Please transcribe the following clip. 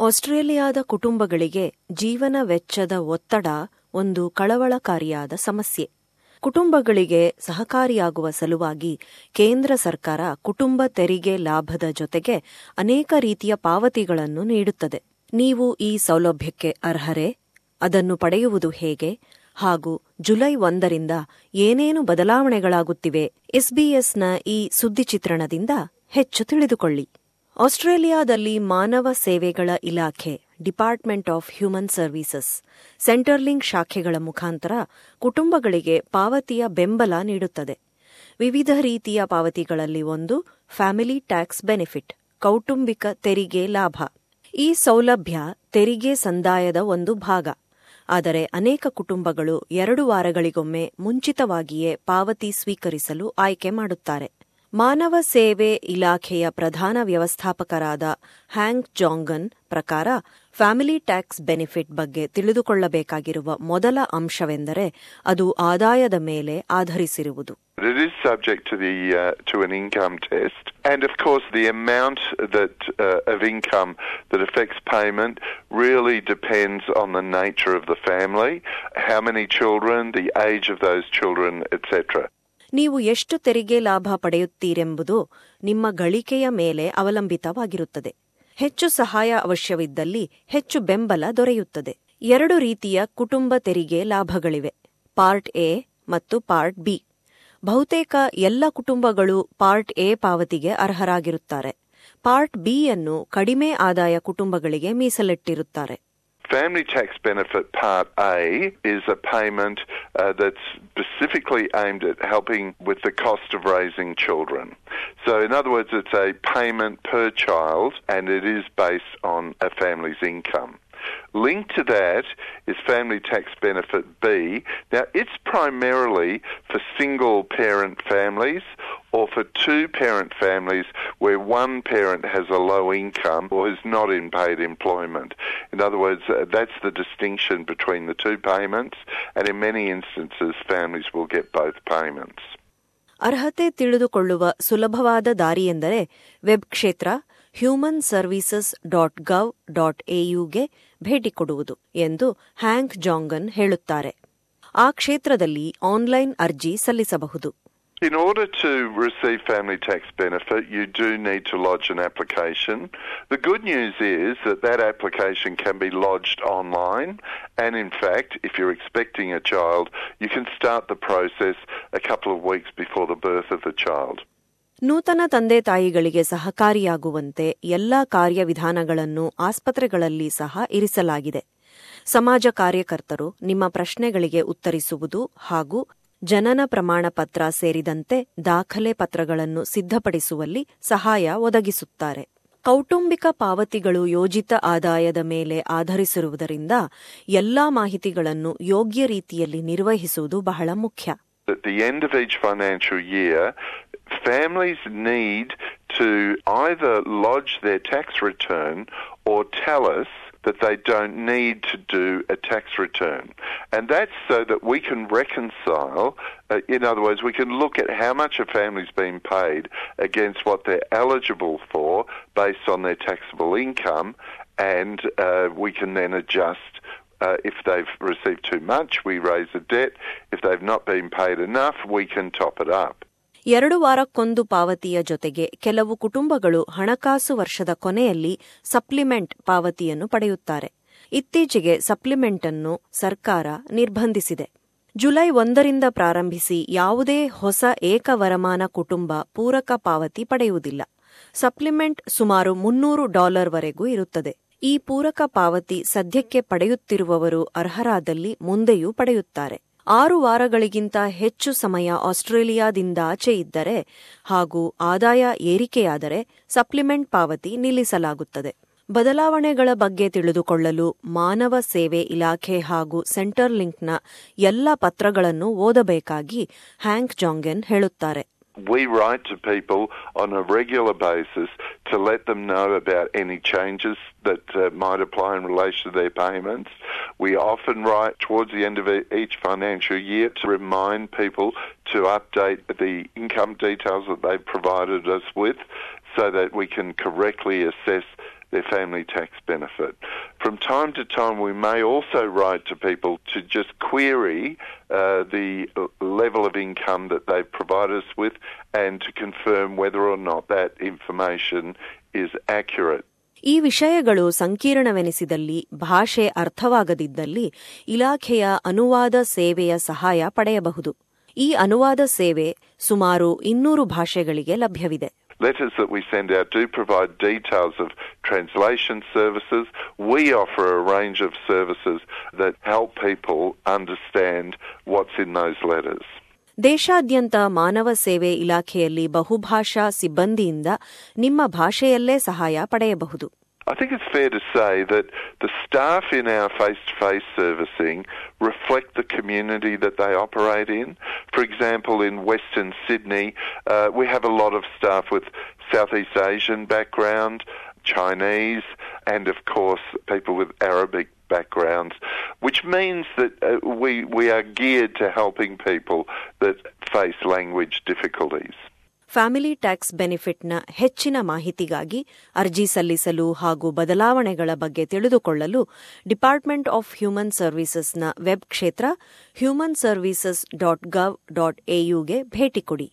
ಆಸ್ಟ್ರೇಲಿಯಾದ ಕುಟುಂಬಗಳಿಗೆ ಜೀವನ ವೆಚ್ಚದ ಒತ್ತಡ ಒಂದು ಕಳವಳಕಾರಿಯಾದ ಸಮಸ್ಯೆ. ಕುಟುಂಬಗಳಿಗೆ ಸಹಕಾರಿಯಾಗುವ ಸಲುವಾಗಿ ಕೇಂದ್ರ ಸರ್ಕಾರ ಕುಟುಂಬ ತೆರಿಗೆ ಲಾಭದ ಜೊತೆಗೆ ಅನೇಕ ರೀತಿಯ ಪಾವತಿಗಳನ್ನು ನೀಡುತ್ತದೆ. ನೀವು ಈ ಸೌಲಭ್ಯಕ್ಕೆ ಅರ್ಹರೇ? ಅದನ್ನು ಪಡೆಯುವುದು ಹೇಗೆ? ಹಾಗೂ ಜುಲೈ ಒಂದರಿಂದ ಏನೇನು ಬದಲಾವಣೆಗಳಾಗುತ್ತಿವೆ? ಎಸ್ಬಿಎಸ್ನ ಈ ಸುದ್ದಿ ಚಿತ್ರಣದಿಂದ ಹೆಚ್ಚು ತಿಳಿದುಕೊಳ್ಳಿ. ಆಸ್ಟ್ರೇಲಿಯಾದಲ್ಲಿ ಮಾನವ ಸೇವೆಗಳ ಇಲಾಖೆ, department of human services Centrelink ಶಾಖೆಗಳ ಮುಖಾಂತರ ಕುಟುಂಬಗಳಿಗೆ ಪಾವತಿಯ ಬೆಂಬಲ ನೀಡುತ್ತದೆ. ವಿವಿಧ ರೀತಿಯ ಪಾವತಿಗಳಲ್ಲಿ ಒಂದು ಫ್ಯಾಮಿಲಿ ಟ್ಯಾಕ್ಸ್ ಬೆನಿಫಿಟ್, ಕೌಟುಂಬಿಕ ತೆರಿಗೆ ಲಾಭ. ಈ ಸೌಲಭ್ಯ ತೆರಿಗೆ ಸಂದಾಯದ ಒಂದು ಭಾಗ. ಆದರೆ ಅನೇಕ ಕುಟುಂಬಗಳು ಎರಡು ವಾರಗಳಿಗೊಮ್ಮೆ ಮುಂಚಿತವಾಗಿಯೇ ಪಾವತಿ ಸ್ವೀಕರಿಸಲು ಆಯ್ಕೆ ಮಾಡುತ್ತಾರೆ. ಮಾನವ ಸೇವೆ ಇಲಾಖೆಯ ಪ್ರಧಾನ ವ್ಯವಸ್ಥಾಪಕರಾದ ಹ್ಯಾಂಗ್ ಜಾಂಗನ್ ಪ್ರಕಾರ ಫ್ಯಾಮಿಲಿ ಟ್ಯಾಕ್ಸ್ ಬೆನಿಫಿಟ್ ಬಗ್ಗೆ ತಿಳಿದುಕೊಳ್ಳಬೇಕಾಗಿರುವ ಮೊದಲ ಅಂಶವೆಂದರೆ ಅದು ಆದಾಯದ ಮೇಲೆ ಆಧರಿಸಿರುವುದು It is subject to the uh, to an income test, and of course, the amount that uh, of income that affects payment really depends on the nature of the family, how many children, the age of those children, etc. ನೀವು ಎಷ್ಟು ತೆರಿಗೆ ಲಾಭ ಪಡೆಯುತ್ತೀರೆಂಬುದು ನಿಮ್ಮ ಗಳಿಕೆಯ ಮೇಲೆ ಅವಲಂಬಿತವಾಗಿರುತ್ತದೆ. ಹೆಚ್ಚು ಸಹಾಯ ಅವಶ್ಯವಿದ್ದಲ್ಲಿ ಹೆಚ್ಚು ಬೆಂಬಲ ದೊರೆಯುತ್ತದೆ. ಎರಡು ರೀತಿಯ ಕುಟುಂಬ ತೆರಿಗೆ ಲಾಭಗಳಿವೆ. ಪಾರ್ಟ್ ಎ ಮತ್ತು ಪಾರ್ಟ್ ಬಿ. ಬಹುತೇಕ ಎಲ್ಲ ಕುಟುಂಬಗಳು ಪಾರ್ಟ್ ಎ ಪಾವತಿಗೆ ಅರ್ಹರಾಗಿರುತ್ತಾರೆ. ಪಾರ್ಟ್ ಬಿ ಅನ್ನು ಕಡಿಮೆ ಆದಾಯ ಕುಟುಂಬಗಳಿಗೆ ಮೀಸಲಿಟ್ಟಿರುತ್ತಾರೆ. Family tax benefit part A is a payment uh, that's specifically aimed at helping with the cost of raising children. So, in other words, it's a payment per child and it is based on a family's income. Linked to that is Family Tax Benefit B. Now, it's primarily for single parent families or for two parent families where one parent has a low income or is not in paid employment. In other words, uh, that's the distinction between the two payments, and in many instances, families will get both payments. ಅರ್ಹತೆ ತಿಳಿದುಕೊಳ್ಳುವ ಸುಲಭವಾದ ದಾರಿಯೆಂದರೆ web ಕ್ಷೇತ್ರ human services dot gov dot ಎಯುಗೆ ಭೇಟಿ ಕೊಡುವುದು ಎಂದು ಹ್ಯಾಂಕ್ ಜಾಂಗನ್ ಹೇಳುತ್ತಾರೆ ಆ ಕ್ಷೇತ್ರದಲ್ಲಿ ಆನ್ಲೈನ್ ಅರ್ಜಿ ಸಲ್ಲಿಸಬಹುದು In order to receive family tax benefit, you do need to lodge an application. The good news is that that application can be lodged online, and in fact, if you're expecting a child, you can start the process a couple of weeks before the birth of the child. ನೂತನ ತಂದೆ ತಾಯಿಗಳಿಗೆ ಸಹಕಾರಿಯಾಗುವಂತೆ ಎಲ್ಲಾ ಕಾರ್ಯವಿಧಾನಗಳನ್ನು ಆಸ್ಪತ್ರೆಗಳಲ್ಲಿ ಸಹ ಇರಿಸಲಾಗಿದೆ. ಸಮಾಜ ಕಾರ್ಯಕರ್ತರು ನಿಮ್ಮ ಪ್ರಶ್ನೆಗಳಿಗೆ ಉತ್ತರಿಸುವುದು ಹಾಗೂ ಜನನ ಪ್ರಮಾಣ ಪತ್ರ ಸೇರಿದಂತೆ ದಾಖಲೆ ಪತ್ರಗಳನ್ನು ಸಿದ್ಧಪಡಿಸುವಲ್ಲಿ ಸಹಾಯ ಒದಗಿಸುತ್ತಾರೆ. ಕೌಟುಂಬಿಕ ಪಾವತಿಗಳು ಯೋಜಿತ ಆದಾಯದ ಮೇಲೆ ಆಧರಿಸಿರುವುದರಿಂದ ಎಲ್ಲಾ ಮಾಹಿತಿಗಳನ್ನು ಯೋಗ್ಯ ರೀತಿಯಲ್ಲಿ ನಿರ್ವಹಿಸುವುದು ಬಹಳ ಮುಖ್ಯ. The end of each financial year, families need to either lodge their tax return or tell us that they don't need to do a tax return. And that's so that we can reconcile, uh, in other words, we can look at how much a family's been paid against what they're eligible for based on their taxable income, and uh, we can then adjust uh, if they've received too much, we raise the debt. If they've not been paid enough, we can top it up. ಎರಡು ವಾರಕ್ಕೊಂದು ಪಾವತಿಯ ಜೊತೆಗೆ ಕೆಲವು ಕುಟುಂಬಗಳು ಹಣಕಾಸು ವರ್ಷದ ಕೊನೆಯಲ್ಲಿ supplement ಪಾವತಿಯನ್ನು ಪಡೆಯುತ್ತಾರೆ. ಇತ್ತೀಚೆಗೆ ಸಪ್ಲಿಮೆಂಟ್ ಅನ್ನು ಸರ್ಕಾರ ನಿರ್ಬಂಧಿಸಿದೆ. ಜುಲೈ ಒಂದರಿಂದ ಪ್ರಾರಂಭಿಸಿ ಯಾವುದೇ ಹೊಸ ಏಕವರಮಾನ ಕುಟುಂಬ ಪೂರಕ ಪಾವತಿ ಪಡೆಯುವುದಿಲ್ಲ. ಸಪ್ಲಿಮೆಂಟ್ ಸುಮಾರು ಮುನ್ನೂರು ಡಾಲರ್ವರೆಗೂ ಇರುತ್ತದೆ. ಈ ಪೂರಕ ಪಾವತಿ ಸದ್ಯಕ್ಕೆ ಪಡೆಯುತ್ತಿರುವವರು ಅರ್ಹರಾದಲ್ಲಿ ಮುಂದೆಯೂ ಪಡೆಯುತ್ತಾರೆ. ಆರು ವಾರಗಳಿಗಿಂತ ಹೆಚ್ಚು ಸಮಯ ಆಸ್ಟ್ರೇಲಿಯಾದಿಂದ ಆಚೆ ಇದ್ದರೆ ಹಾಗೂ ಆದಾಯ ಏರಿಕೆಯಾದರೆ ಸಪ್ಲಿಮೆಂಟ್ ಪಾವತಿ ನಿಲ್ಲಿಸಲಾಗುತ್ತದೆ. ಬದಲಾವಣೆಗಳ ಬಗ್ಗೆ ತಿಳಿದುಕೊಳ್ಳಲು ಮಾನವ ಸೇವೆ ಇಲಾಖೆ ಹಾಗೂ ಸೆಂಟರ್ ಲಿಂಕ್ನ ಎಲ್ಲ ಪತ್ರಗಳನ್ನು ಓದಬೇಕಾಗಿ ಹ್ಯಾಂಕ್ ಜಾಂಗೆನ್ ಹೇಳುತ್ತಾರೆ. We write to people on a regular basis to let them know about any changes that uh, might apply in relation to their payments. We often write towards the end of each financial year to remind people to update the income details that they've provided us with so that we can correctly assess their family tax benefit. From time to time, we may also write to people to just query uh, the level of income that they've provided us with and to confirm whether or not that information is accurate. ಈ ವಿಷಯಗಳು ಸಂಕೀರ್ಣವೆನಿಸಿದಲ್ಲಿ ಭಾಷೆ ಅರ್ಥವಾಗದಿದ್ದಲ್ಲಿ ಇಲಾಖೆಯ ಅನುವಾದ ಸೇವೆಯ ಸಹಾಯ ಪಡೆಯಬಹುದು ಈ ಅನುವಾದ ಸೇವೆ ಸುಮಾರು ಇನ್ನೂರು ಭಾಷೆಗಳಿಗೆ ಲಭ್ಯವಿದೆ Letters that we send out do provide details of translation services. We offer a range of services that help people understand what's in those letters. ದೇಶಾದ್ಯಂತ ಮಾನವ ಸೇವೆ ಇಲಾಖೆಯಲ್ಲಿ ಬಹುಭಾಷಾ ಸಿಬ್ಬಂದಿಯಿಂದ ನಿಮ್ಮ ಭಾಷೆಯಲ್ಲೇ ಸಹಾಯ ಪಡೆಯಬಹುದು I think it's fair to say that the staff in our face to face servicing reflect the community that they operate in. For example, in Western Sydney, uh, we have a lot of staff with Southeast Asian background, Chinese, and of course, people with Arabic backgrounds, which means that uh, we, we are geared to helping people that face language difficulties. Family tax ಬೆನಿಫಿಟ್ನ ಹೆಚ್ಚಿನ ಮಾಹಿತಿಗಾಗಿ ಅರ್ಜಿ ಸಲ್ಲಿಸಲು ಹಾಗೂ ಬದಲಾವಣೆಗಳ ಬಗ್ಗೆ ತಿಳಿದುಕೊಳ್ಳಲು department of human ಸರ್ವಿಸಸ್ನ web ಕ್ಷೇತ್ರ human services dot gov dot ಎಯುಗೆ ಭೇಟಿ ಕೊಡಿ.